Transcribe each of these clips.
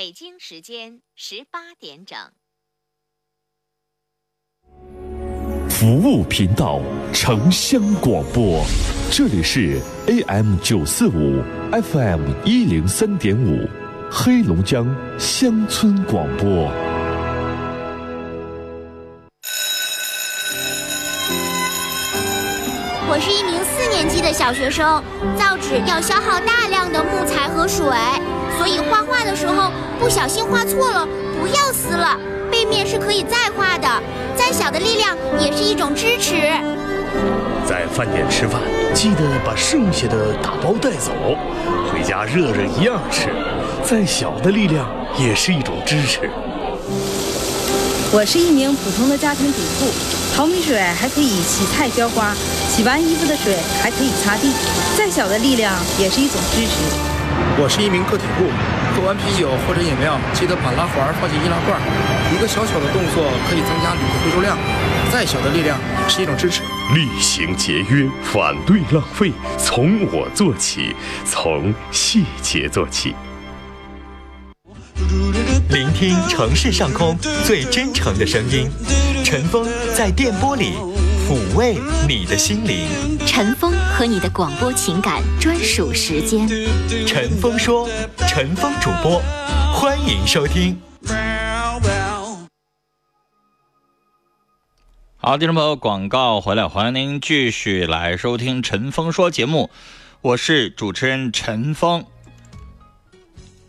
北京时间十八点整。服务频道，城乡广播，这里是 AM 九四五，FM 一零三点五，黑龙江乡村广播。我是一名四年级的小学生，造纸要消耗大量的木材和水，所以画画的时候不小心画错了，不要撕了，背面是可以再画的。再小的力量也是一种支持。在饭店吃饭，记得把剩下的打包带走，回家热热一样吃。再小的力量也是一种支持。我是一名普通的家庭主妇，淘米水还可以洗菜浇花，洗完衣服的水还可以擦地。再小的力量也是一种支持。我是一名个体户，喝完啤酒或者饮料，记得把拉环放进易拉罐。一个小小的动作可以增加铝的回收量，再小的力量也是一种支持。厉行节约，反对浪费，从我做起，从细节做起。聆听城市上空最真诚的声音，陈峰在电波里抚慰你的心灵。陈峰和你的广播情感专属时间。陈峰说，陈峰主播，欢迎收听。好，听众朋友，广告回来，欢迎您继续来收听陈峰说节目，我是主持人陈峰。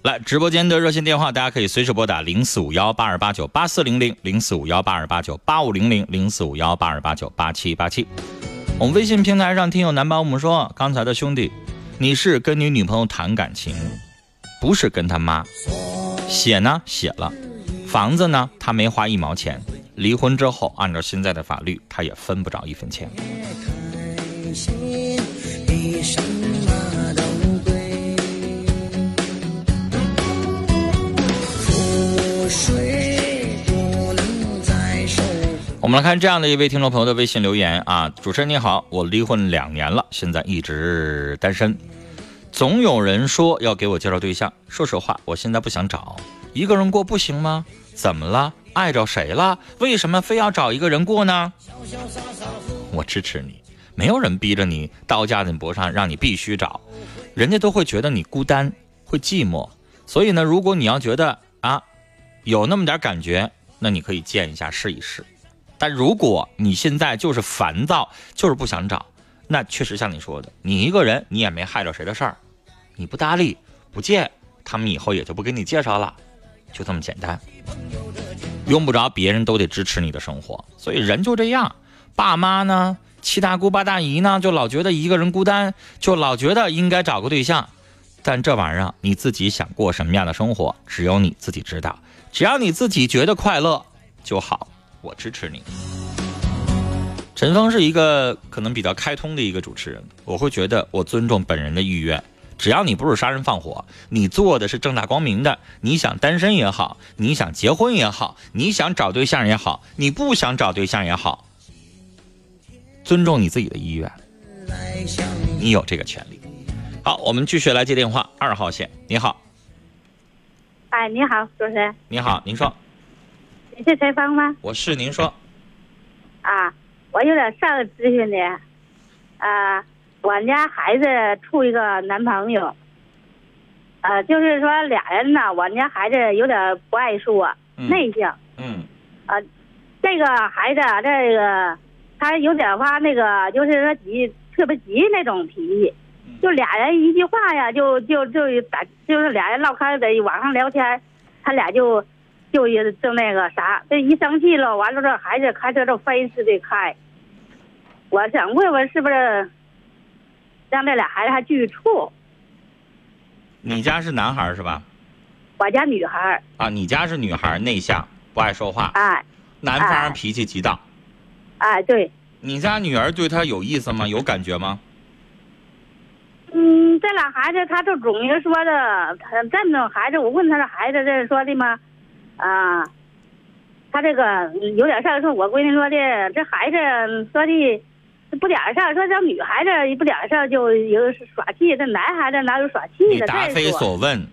来，直播间的热线电话，大家可以随时拨打零四五幺八二八九八四零零零四五幺八二八九八五零零零四五幺八二八九八七八七。我们微信平台上听友男宝，我们说，刚才的兄弟，你是跟你女朋友谈感情，不是跟他妈写呢写了，房子呢他没花一毛钱。离婚之后，按照现在的法律，他也分不着一分钱。我们来看这样的一位听众朋友的微信留言啊，主持人你好，我离婚两年了，现在一直单身，总有人说要给我介绍对象，说实话，我现在不想找，一个人过不行吗？怎么了？碍着谁了？为什么非要找一个人过呢？我支持你，没有人逼着你刀架在脖上，让你必须找，人家都会觉得你孤单，会寂寞。所以呢，如果你要觉得，有那么点感觉，那你可以见一下试一试。但如果你现在就是烦躁，就是不想找，那确实像你说的，你一个人你也没害着谁的事儿，你不搭理不见，他们以后也就不给你介绍了，就这么简单。用不着别人都得支持你的生活，所以人就这样。爸妈呢，七大姑八大姨呢，就老觉得一个人孤单，就老觉得应该找个对象。但这玩意儿你自己想过什么样的生活，只有你自己知道。只要你自己觉得快乐就好，我支持你。陈峰是一个可能比较开通的一个主持人，我会觉得我尊重本人的意愿。只要你不是杀人放火，你做的是正大光明的，你想单身也好，你想结婚也好，你想找对象也好，你不想找对象也好，尊重你自己的意愿，你有这个权利。好，我们继续来接电话，二号线，你好。哎，你好，主持人。你好，您说。你是陈芳吗？我是，您说。啊，我有点事儿咨询你，啊。我家孩子处一个男朋友，呃，就是说俩人呢，我家孩子有点不爱说，内向。嗯。啊，这个孩子这个他有点发，那个就是说急，特别急那种脾气，就俩人一句话呀，就就就打，就是俩人唠嗑在网上聊天，他俩就就就那个啥，这一生气了，完了这孩子开车就飞似的开。我想问问是不是？让这俩孩子还继续处。你家是男孩是吧？我家女孩。啊，你家是女孩，内向，不爱说话。哎。男方脾气极大。哎，对。你家女儿对他有意思吗？有感觉吗？嗯，这俩孩子他就总是说的，他这种孩子，我问他的孩子这说的吗？啊，他这个有点事儿，说我闺女说的，这孩子说的。不点事儿，说这女孩子一不点事儿就有耍气，这男孩子哪有耍气的？答非所问，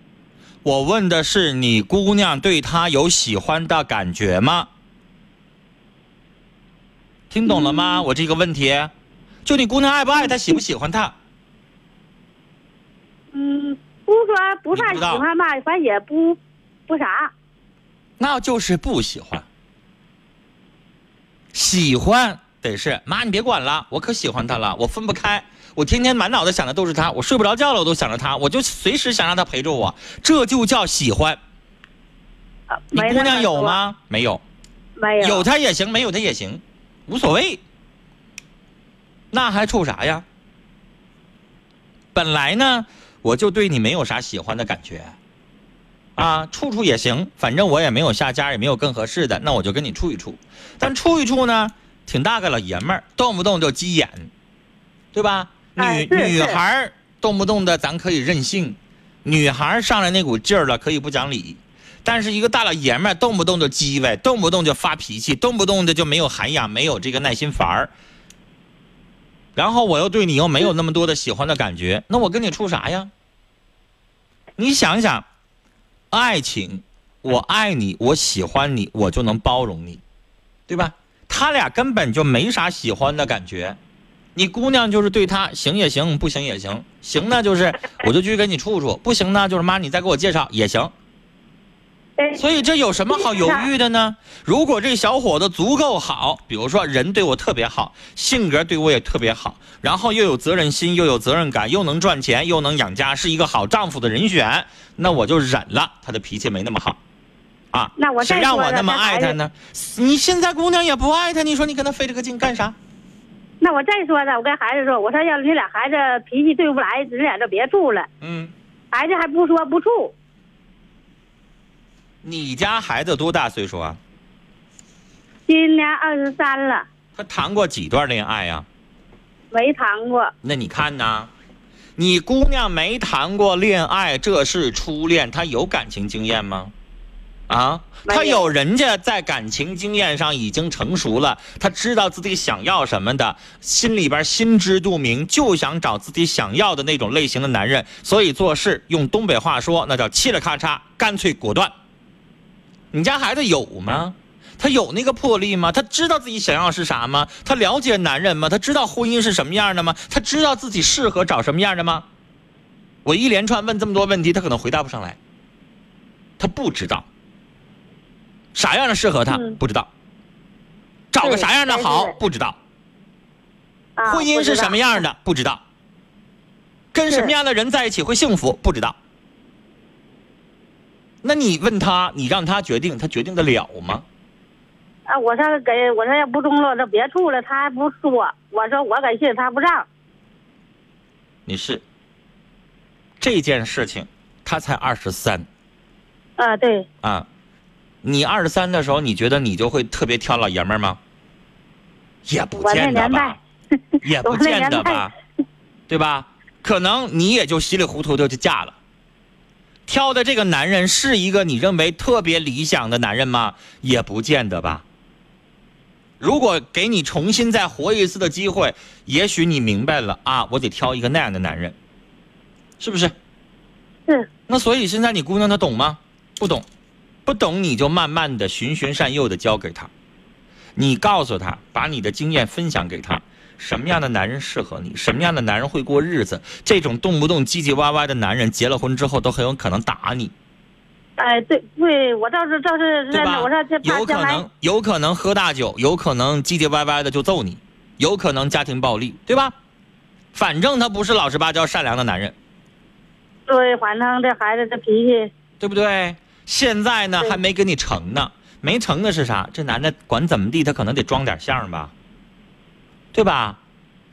我问的是你姑娘对他有喜欢的感觉吗？听懂了吗？我这个问题，就你姑娘爱不爱他，喜不喜欢他？嗯，不说不算喜欢吧，反正也不不啥。那就是不喜欢。喜欢得是妈，你别管了，我可喜欢他了，我分不开，我天天满脑子想的都是他，我睡不着觉了，我都想着他，我就随时想让他陪着我，这就叫喜欢。你姑娘有吗？没有。没有。有他也行，没有他也行，无所谓。那还处啥呀？本来呢，我就对你没有啥喜欢的感觉。啊，处处也行，反正我也没有下家，也没有更合适的，那我就跟你处一处。但处一处呢，挺大个老爷们儿，动不动就急眼，对吧？女女孩动不动的咱可以任性，女孩上来那股劲儿了可以不讲理，但是一个大老爷们儿动不动就叽歪，动不动就发脾气，动不动的就没有涵养，没有这个耐心。然后我又对你又没有那么多的喜欢的感觉，那我跟你处啥呀？你想一想。爱情，我爱你，我喜欢你，我就能包容你，对吧？他俩根本就没啥喜欢的感觉，你姑娘就是对他行也行，不行也行，行呢就是我就继续跟你处处，不行呢就是妈你再给我介绍也行。所以这有什么好犹豫的呢？如果这小伙子足够好，比如说人对我特别好，性格对我也特别好，然后又有责任心，又有责任感，又能赚钱，又能养家，是一个好丈夫的人选，那我就忍了。他的脾气没那么好，啊，那我谁让我那么爱他呢？你现在姑娘也不爱他，你说你跟他费这个劲干啥？那我再说呢，我跟孩子说，我说要是你俩孩子脾气对不来，你俩就别住了。嗯，孩子还不说不处。你家孩子多大岁数啊？今年二十三了。他谈过几段恋爱呀？没谈过。那你看呢？你姑娘没谈过恋爱，这是初恋，她有感情经验吗？啊，她有人家在感情经验上已经成熟了，她知道自己想要什么的，心里边心知肚明，就想找自己想要的那种类型的男人，所以做事用东北话说，那叫嘁了咔嚓，干脆果断。你家孩子有吗？他有那个魄力吗？他知道自己想要是啥吗？他了解男人吗？他知道婚姻是什么样的吗？他知道自己适合找什么样的吗？我一连串问这么多问题，他可能回答不上来。他不知道啥样的适合他，不知道找个啥样的好，不知道婚姻是什么样的，不知道跟什么样的人在一起会幸福，不知道。那你问他，你让他决定，他决定得了吗？啊，我说给我说要不中了，那别处了。他还不说，我说我给信，他不让。你是这件事情，他才二十三。啊，对。啊，你二十三的时候，你觉得你就会特别挑老爷们吗？也不见得吧，也 不见得吧，对吧？可能你也就稀里糊涂的就嫁了。挑的这个男人是一个你认为特别理想的男人吗？也不见得吧。如果给你重新再活一次的机会，也许你明白了啊，我得挑一个那样的男人，是不是？是。那所以现在你姑娘她懂吗？不懂，不懂你就慢慢的循循善诱的教给她，你告诉她，把你的经验分享给她。什么样的男人适合你？什么样的男人会过日子？这种动不动唧唧歪歪的男人，结了婚之后都很有可能打你。哎，对对，我倒是倒是，对吧？我说这有可能有可能喝大酒，有可能唧唧歪歪的就揍你，有可能家庭暴力，对吧？反正他不是老实巴交、善良的男人。对，反正这孩子这脾气，对不对？现在呢还没跟你成呢，没成的是啥？这男的管怎么地，他可能得装点相吧。对吧？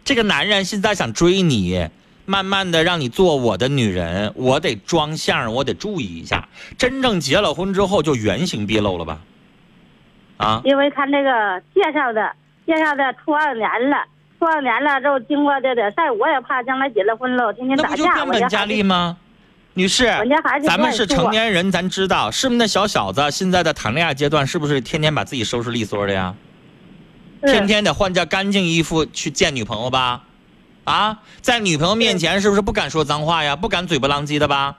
这个男人现在想追你，慢慢的让你做我的女人，我得装相，我得注意一下。真正结了婚之后，就原形毕露了吧？啊？因为他那个介绍的，介绍的初二年了，初二年了之后，经过这点事我也怕将来结了婚了，天天打架。那不就变本加厉吗？女士，咱们是成年人，咱知道，是不是那小小子现在的谈恋爱阶段，是不是天天把自己收拾利索的呀？天天得换件干净衣服去见女朋友吧，啊，在女朋友面前是不是不敢说脏话呀？不敢嘴不浪叽的吧？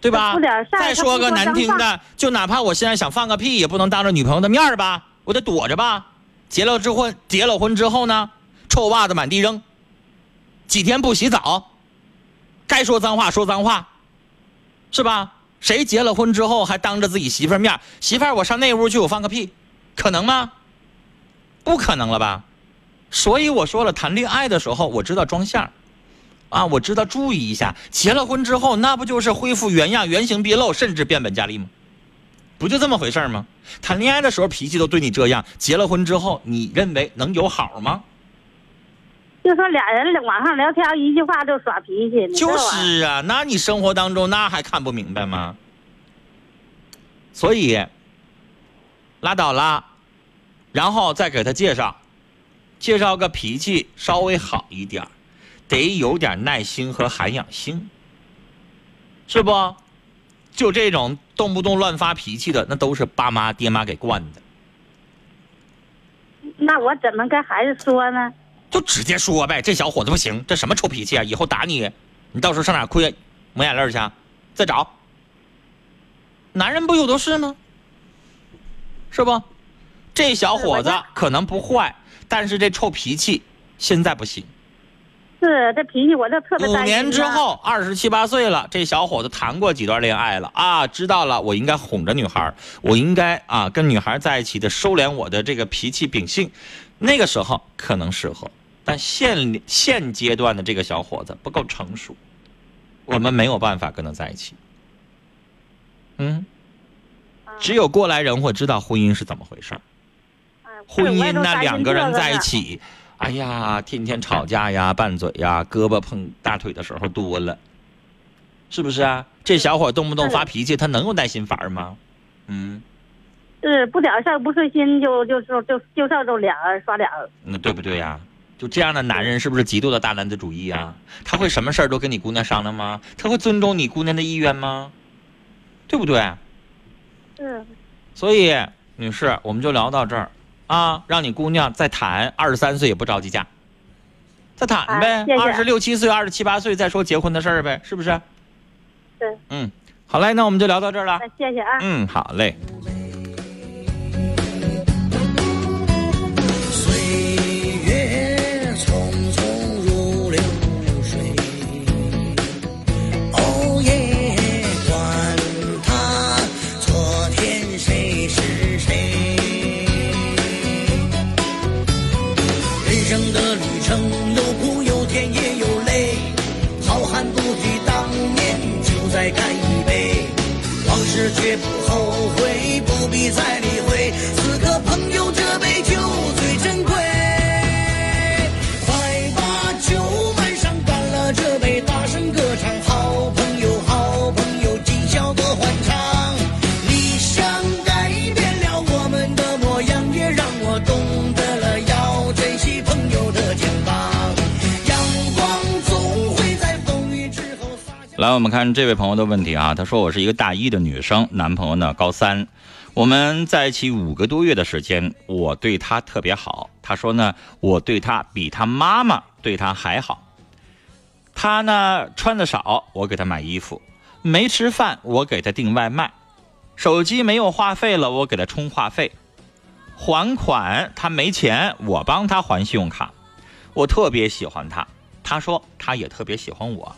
对吧再说个难听的，就哪怕我现在想放个屁，也不能当着女朋友的面儿吧，我得躲着吧。结了之婚，结了婚之后呢，臭袜子满地扔，几天不洗澡，该说脏话说脏话，是吧？谁结了婚之后还当着自己媳妇儿面儿，媳妇儿我上那屋去，我放个屁，可能吗？不可能了吧？所以我说了，谈恋爱的时候我知道装相，啊，我知道注意一下。结了婚之后，那不就是恢复原样、原形毕露，甚至变本加厉吗？不就这么回事吗？谈恋爱的时候脾气都对你这样，结了婚之后，你认为能有好吗？就说俩人网上聊天，一句话就耍脾气，就是啊，那你生活当中那还看不明白吗？所以拉倒啦，然后再给他介绍，介绍个脾气稍微好一点儿得有点耐心和涵养性，是不？就这种动不动乱发脾气的，那都是爸妈爹妈给惯的，那我怎么跟孩子说呢？就直接说呗。这小伙子不行，这什么臭脾气啊！以后打你，你到时候上哪哭呀抹眼泪去啊？再找。男人不有的是吗？是不？这小伙子可能不坏，但是这臭脾气现在不行。是这脾气，我这特别五担心年之后，二十七八岁了，这小伙子谈过几段恋爱了啊，知道了，我应该哄着女孩，我应该啊跟女孩在一起的收敛我的这个脾气秉性，那个时候可能适合，但现现阶段的这个小伙子不够成熟，我们没有办法跟他在一起。嗯，只有过来人会知道婚姻是怎么回事儿。哎婚姻那两个人在一起，哎呀，天天吵架呀、拌嘴呀、胳膊碰大腿的时候多了，是不是啊？这小伙动不动发脾气，他能有耐心法儿吗？嗯，是不点事儿不顺心就就就就就上就俩刷俩，那对不对呀？就这样的男人是不是极度的大男子主义啊？他会什么事儿都跟你姑娘商量吗？他会尊重你姑娘的意愿吗？对不对？是所以，女士，我们就聊到这儿啊，让你姑娘再谈，二十三岁也不着急嫁，再谈呗二十六七岁、二十七八岁再说结婚的事儿呗，是不是？对，嗯，好嘞，那我们就聊到这儿了。谢谢啊。嗯，好嘞。不后悔，不必再理会。此刻朋友这杯酒来，我们看这位朋友的问题啊，他说我是一个大一的女生，男朋友呢高三，我们在一起五个多月的时间，我对他特别好。他说呢，我对他比他妈妈对他还好。他呢穿的少，我给他买衣服；没吃饭，我给他订外卖；手机没有话费了，我给他充话费；还款他没钱，我帮他还信用卡。我特别喜欢他，他说他也特别喜欢我。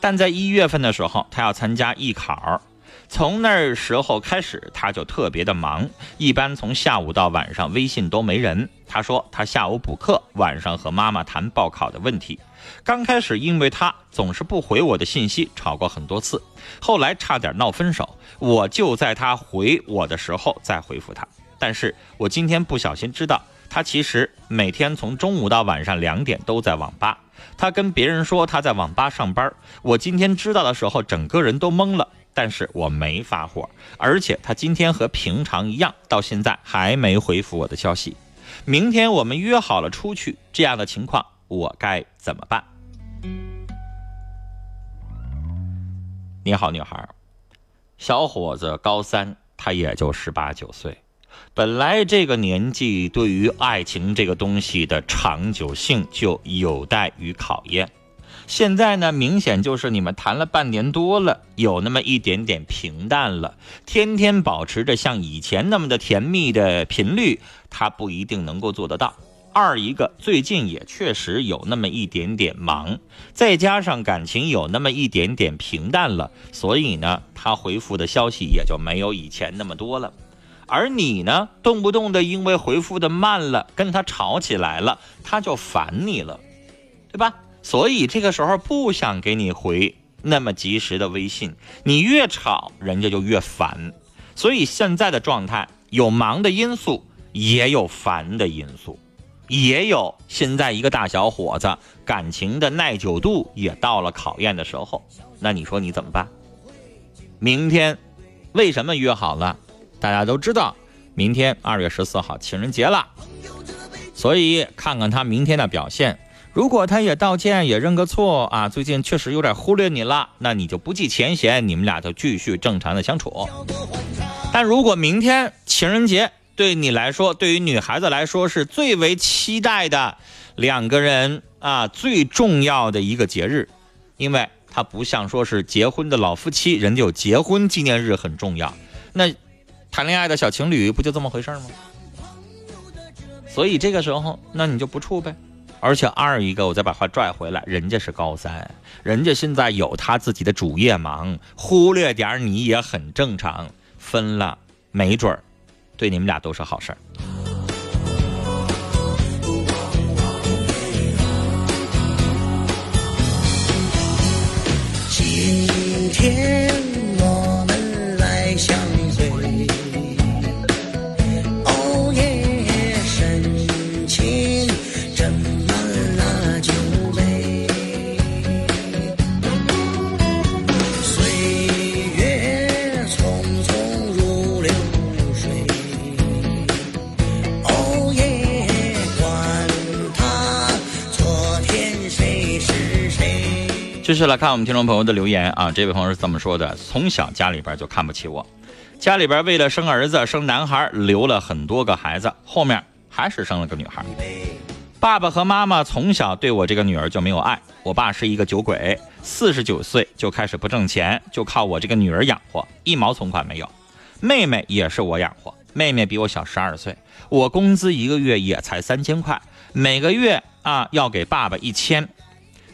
但在一月份的时候，他要参加艺考，从那时候开始，他就特别的忙，一般从下午到晚上微信都没人。他说他下午补课，晚上和妈妈谈报考的问题。刚开始因为他总是不回我的信息，吵过很多次，后来差点闹分手。我就在他回我的时候再回复他，但是我今天不小心知道，他其实每天从中午到晚上两点都在网吧。他跟别人说他在网吧上班，我今天知道的时候，整个人都懵了。但是我没发火，而且他今天和平常一样，到现在还没回复我的消息。明天我们约好了出去，这样的情况我该怎么办？你好，女孩，小伙子高三，他也就十八九岁。本来这个年纪对于爱情这个东西的长久性就有待于考验。现在呢，明显就是你们谈了半年多了，有那么一点点平淡了。天天保持着像以前那么的甜蜜的频率，他不一定能够做得到。二一个，最近也确实有那么一点点忙，再加上感情有那么一点点平淡了，所以呢，他回复的消息也就没有以前那么多了。而你呢，动不动的因为回复的慢了，跟他吵起来了，他就烦你了，对吧？所以这个时候不想给你回那么及时的微信，你越吵，人家就越烦。所以现在的状态有忙的因素，也有烦的因素。也有现在一个大小伙子感情的耐久度也到了考验的时候，那你说你怎么办？明天为什么约好了？大家都知道，明天二月十四号情人节了，所以看看他明天的表现。如果他也道歉，也认个错啊，最近确实有点忽略你了，那你就不计前嫌，你们俩就继续正常的相处。但如果明天情人节，对你来说，对于女孩子来说是最为期待的两个人啊，最重要的一个节日，因为它不像说是结婚的老夫妻，人家有结婚纪念日很重要。那谈恋爱的小情侣不就这么回事吗？所以这个时候，那你就不处呗。而且二一个，我再把话拽回来，人家是高三，人家现在有他自己的主业忙，忽略点你也很正常。分了，没准儿。对你们俩都是好事儿。今天续来看我们听众朋友的留言啊，这位朋友是这么说的：从小家里边就看不起我，家里边为了生儿子生男孩，留了很多个孩子，后面还是生了个女孩。爸爸和妈妈从小对我这个女儿就没有爱，我爸是一个酒鬼，四十九岁就开始不挣钱，就靠我这个女儿养活，一毛存款没有。妹妹也是我养活，妹妹比我小十二岁，我工资一个月也才三千块，每个月啊要给爸爸一千。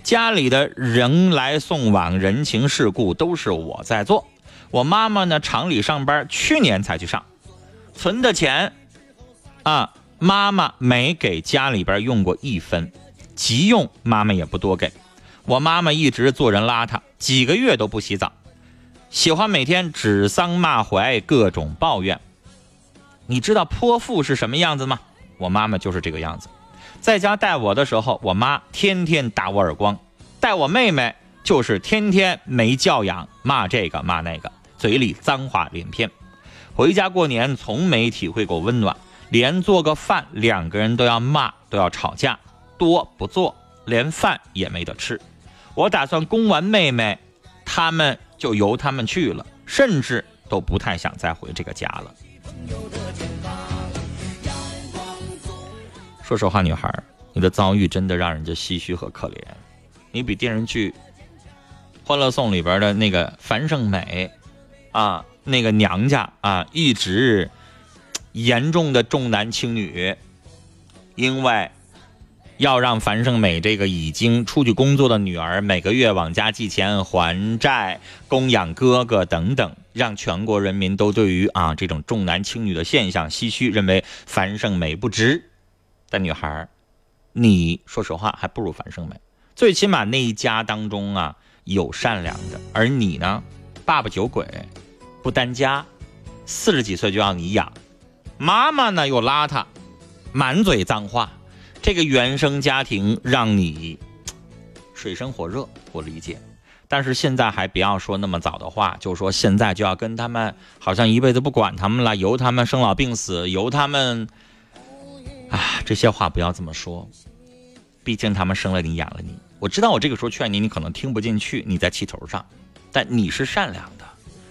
家里的人来送往、人情世故都是我在做。我妈妈呢，厂里上班，去年才去上，存的钱啊，妈妈没给家里边用过一分，急用妈妈也不多给。我妈妈一直做人邋遢，几个月都不洗澡，喜欢每天指桑骂槐，各种抱怨。你知道泼妇是什么样子吗？我妈妈就是这个样子。在家带我的时候，我妈天天打我耳光；带我妹妹就是天天没教养，骂这个骂那个，嘴里脏话连篇。回家过年从没体会过温暖，连做个饭两个人都要骂，都要吵架，多不做，连饭也没得吃。我打算供完妹妹，他们就由他们去了，甚至都不太想再回这个家了。说实话，女孩，你的遭遇真的让人家唏嘘和可怜。你比电视剧《欢乐颂》里边的那个樊胜美啊，那个娘家啊，一直严重的重男轻女，因为要让樊胜美这个已经出去工作的女儿每个月往家寄钱还债、供养哥哥等等，让全国人民都对于啊这种重男轻女的现象唏嘘，认为樊胜美不值。但女孩，你说实话还不如樊胜美，最起码那一家当中啊有善良的，而你呢，爸爸酒鬼，不担家，四十几岁就要你养，妈妈呢又邋遢，满嘴脏话，这个原生家庭让你水深火热，我理解。但是现在还不要说那么早的话，就说现在就要跟他们好像一辈子不管他们了，由他们生老病死，由他们。啊，这些话不要这么说，毕竟他们生了你，养了你。我知道我这个时候劝你，你可能听不进去，你在气头上，但你是善良的，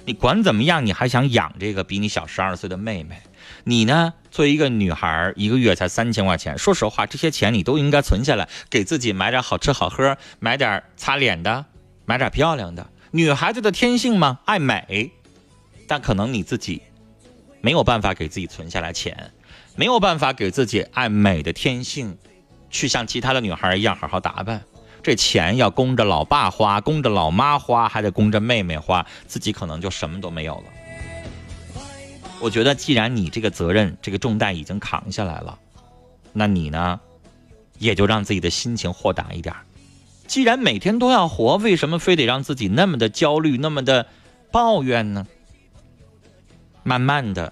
你管怎么样，你还想养这个比你小十二岁的妹妹？你呢？作为一个女孩，一个月才三千块钱，说实话，这些钱你都应该存下来，给自己买点好吃好喝，买点擦脸的，买点漂亮的。女孩子的天性嘛，爱美，但可能你自己没有办法给自己存下来钱，没有办法给自己爱美的天性，去像其他的女孩一样好好打扮。这钱要供着老爸花，供着老妈花，还得供着妹妹花，自己可能就什么都没有了。我觉得，既然你这个责任、这个重担已经扛下来了，那你呢，也就让自己的心情豁达一点。既然每天都要活，为什么非得让自己那么的焦虑、那么的抱怨呢？慢慢的，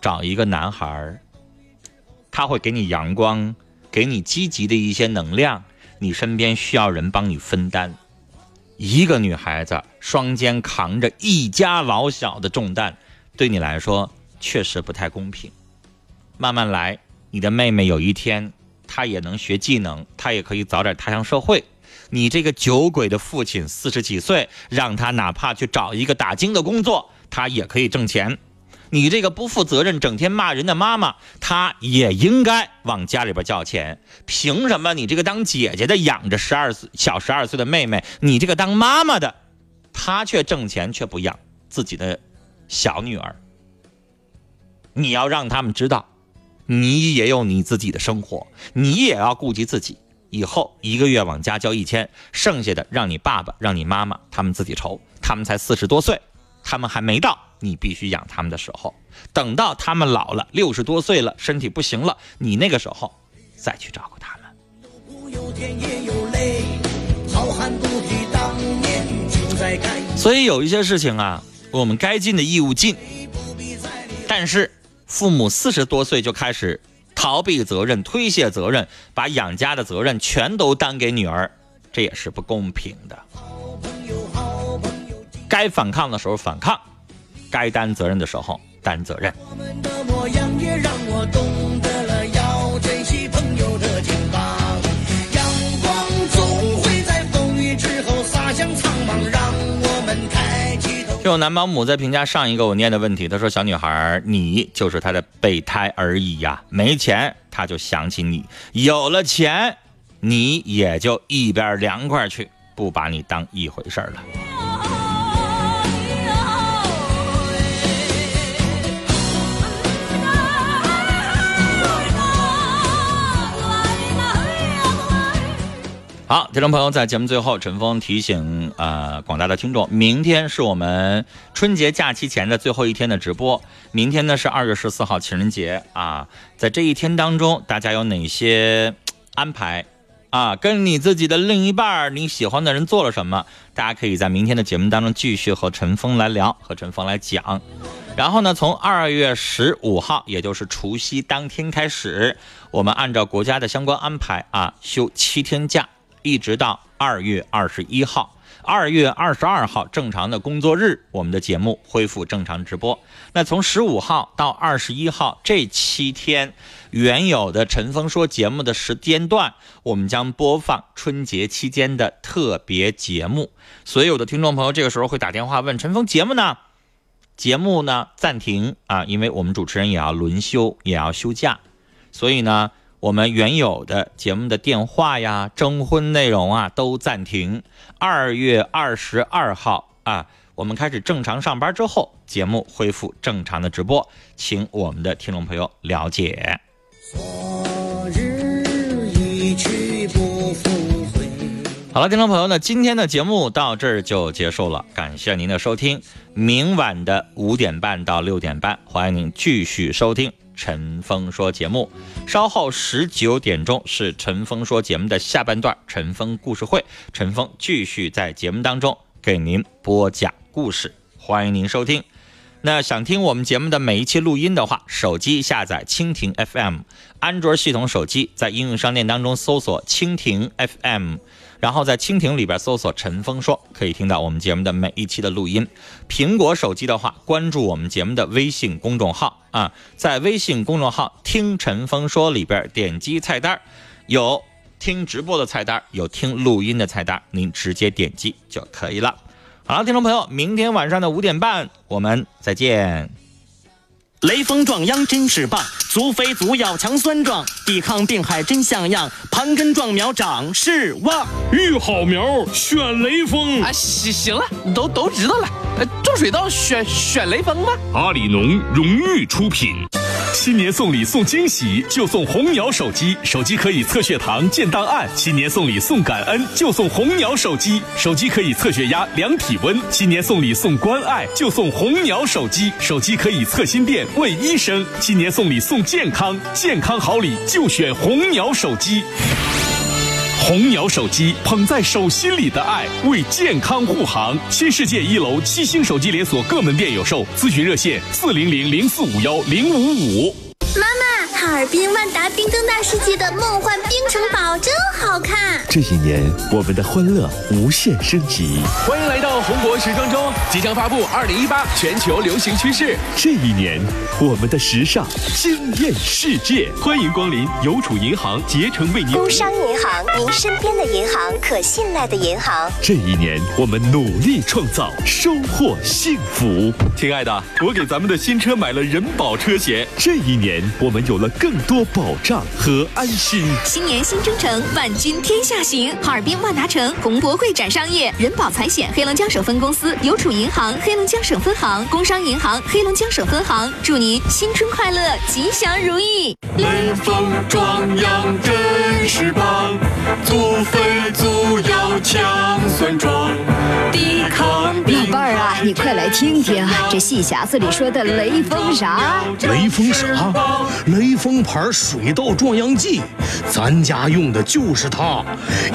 找一个男孩他会给你阳光，给你积极的一些能量。你身边需要人帮你分担。一个女孩子双肩扛着一家老小的重担。对你来说确实不太公平，慢慢来，你的妹妹有一天她也能学技能，她也可以早点踏上社会。你这个酒鬼的父亲四十几岁，让他哪怕去找一个打更的工作，他也可以挣钱。你这个不负责任、整天骂人的妈妈，她也应该往家里边交钱。凭什么你这个当姐姐的养着十二岁小十二岁的妹妹，你这个当妈妈的，她却挣钱却不养自己的？小女儿，你要让他们知道，你也有你自己的生活，你也要顾及自己。以后一个月往家交一千，剩下的让你爸爸、让你妈妈他们自己筹。他们才四十多岁，他们还没到你必须养他们的时候。等到他们老了，六十多岁了，身体不行了，你那个时候再去照顾他们。所以有一些事情啊。我们该尽的义务尽，但是父母四十多岁就开始逃避责任、推卸责任，把养家的责任全都担给女儿，这也是不公平的。该反抗的时候反抗，该担责任的时候担责任。就有男保姆在评价上一个我念的问题，他说：“小女孩，你就是他的备胎而已呀，没钱他就想起你，有了钱，你也就一边凉快去，不把你当一回事了。”好，听众朋友，在节目最后，陈峰提醒呃广大的听众，明天是我们春节假期前的最后一天的直播。明天呢是二月十四号情人节啊，在这一天当中，大家有哪些安排啊？跟你自己的另一半，你喜欢的人做了什么？大家可以在明天的节目当中继续和陈峰来聊，和陈峰来讲。然后呢，从二月十五号，也就是除夕当天开始，我们按照国家的相关安排啊，休七天假。一直到二月二十一号，二月二十二号正常的工作日，我们的节目恢复正常直播。那从十五号到二十一号这七天，原有的陈峰说节目的时间段，我们将播放春节期间的特别节目。所有的听众朋友这个时候会打电话问陈峰节目呢？节目呢暂停啊，因为我们主持人也要轮休，也要休假，所以呢。我们原有的节目的电话呀、征婚内容啊都暂停。二月二十二号啊，我们开始正常上班之后，节目恢复正常的直播，请我们的听众朋友了解。昨日一去不复回。好了，听众朋友呢，今天的节目到这儿就结束了，感谢您的收听。明晚的五点半到六点半，欢迎您继续收听。陈峰说节目，稍后十九点钟是陈峰说节目的下半段，陈峰故事会，陈峰继续在节目当中给您播讲故事，欢迎您收听。那想听我们节目的每一期录音的话，手机下载蜻蜓 FM，安卓系统手机在应用商店当中搜索蜻蜓 FM。然后在蜻蜓里边搜索“陈峰说”，可以听到我们节目的每一期的录音。苹果手机的话，关注我们节目的微信公众号啊，在微信公众号“听陈峰说”里边点击菜单，有听直播的菜单，有听录音的菜单，您直接点击就可以了。好了，听众朋友，明天晚上的五点半我们再见。雷锋壮秧真是棒，足肥足要强酸壮，抵抗病害真像样，盘根壮苗长势旺。育好苗选雷锋，啊，行行了，都都知道了。呃，种水稻选选雷锋吧？阿里农荣誉出品。新年送礼送惊喜，就送红鸟手机，手机可以测血糖、建档案。新年送礼送感恩，就送红鸟手机，手机可以测血压、量体温。新年送礼送关爱，就送红鸟手机，手机可以测心电、问医生。新年送礼送健康，健康好礼就选红鸟手机。红鸟手机捧在手心里的爱，为健康护航。新世界一楼七星手机连锁各门店有售，咨询热线四零零零四五幺零五五。妈妈，哈尔滨万达冰灯大世界的梦幻冰城堡真好看。这一年，我们的欢乐无限升级。欢迎来到红国时装周，即将发布二零一八全球流行趋势。这一年，我们的时尚惊艳世界。欢迎光临邮储银行，竭诚为您。工商银行，您身边的银行，可信赖的银行。这一年，我们努力创造，收获幸福。亲爱的，我给咱们的新车买了人保车险。这一年，我们有了更多保障和安心。新年新征程，万军天下行。哈尔滨万达城红博会展商业人保财险黑龙江省分公司、邮储银行黑龙江省分行、工商银行黑龙江省分行，祝您新春快乐，吉祥如意。雷锋壮阳真是棒，足肥足要强酸壮，抵抗老伴儿啊，你快来听听这戏匣子里说的雷锋啥？雷锋啥？雷锋牌水稻壮秧剂，咱家用的就是它。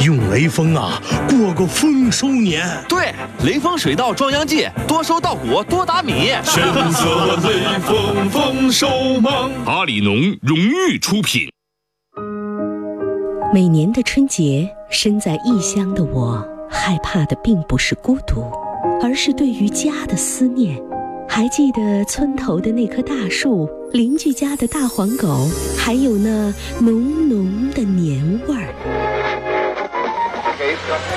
用雷锋啊，过个丰收年。对，雷锋水稻壮秧剂，多收稻谷，多打米。选择雷锋丰收忙。阿里农荣誉出品。每年的春节，身在异乡的我，害怕的并不是孤独，而是对于家的思念。还记得村头的那棵大树，邻居家的大黄狗，还有那浓浓的年味儿。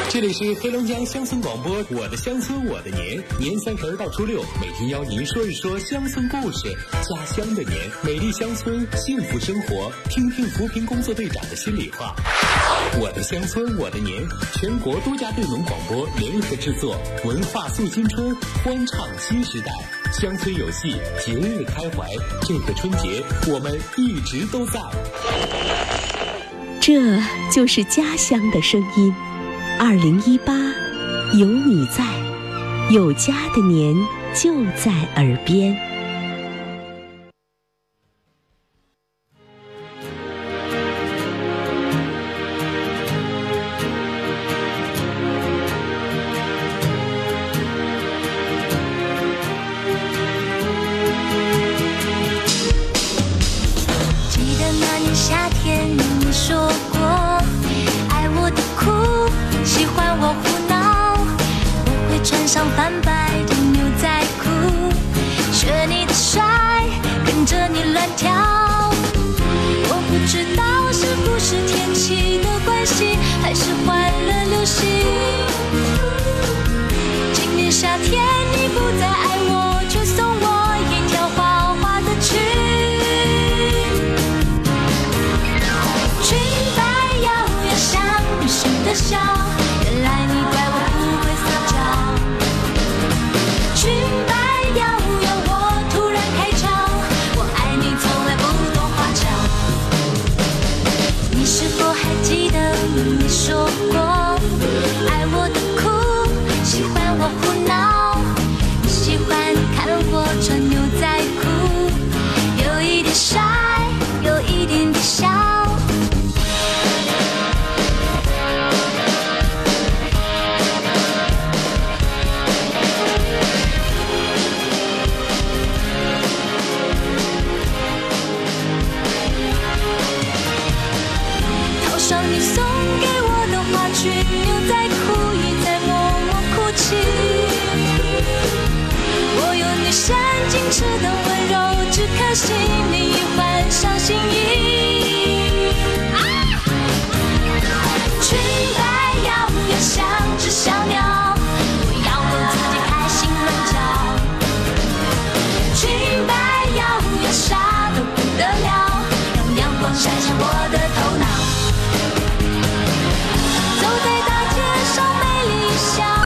这里是黑龙江乡村广播，我的乡村我的年，年三十到初六，每天邀您说一说乡村故事，家乡的年，美丽乡村，幸福生活，听听扶贫工作队长的心里话。我的乡村我的年，全国多家队农广播联合制作，文化塑新春，欢唱新时代，乡村有戏，节日开怀，这个春节我们一直都在。这就是家乡的声音。二零一八，有你在，有家的年就在耳边。记得那年夏天，你说过还是欢乐流星。今年夏天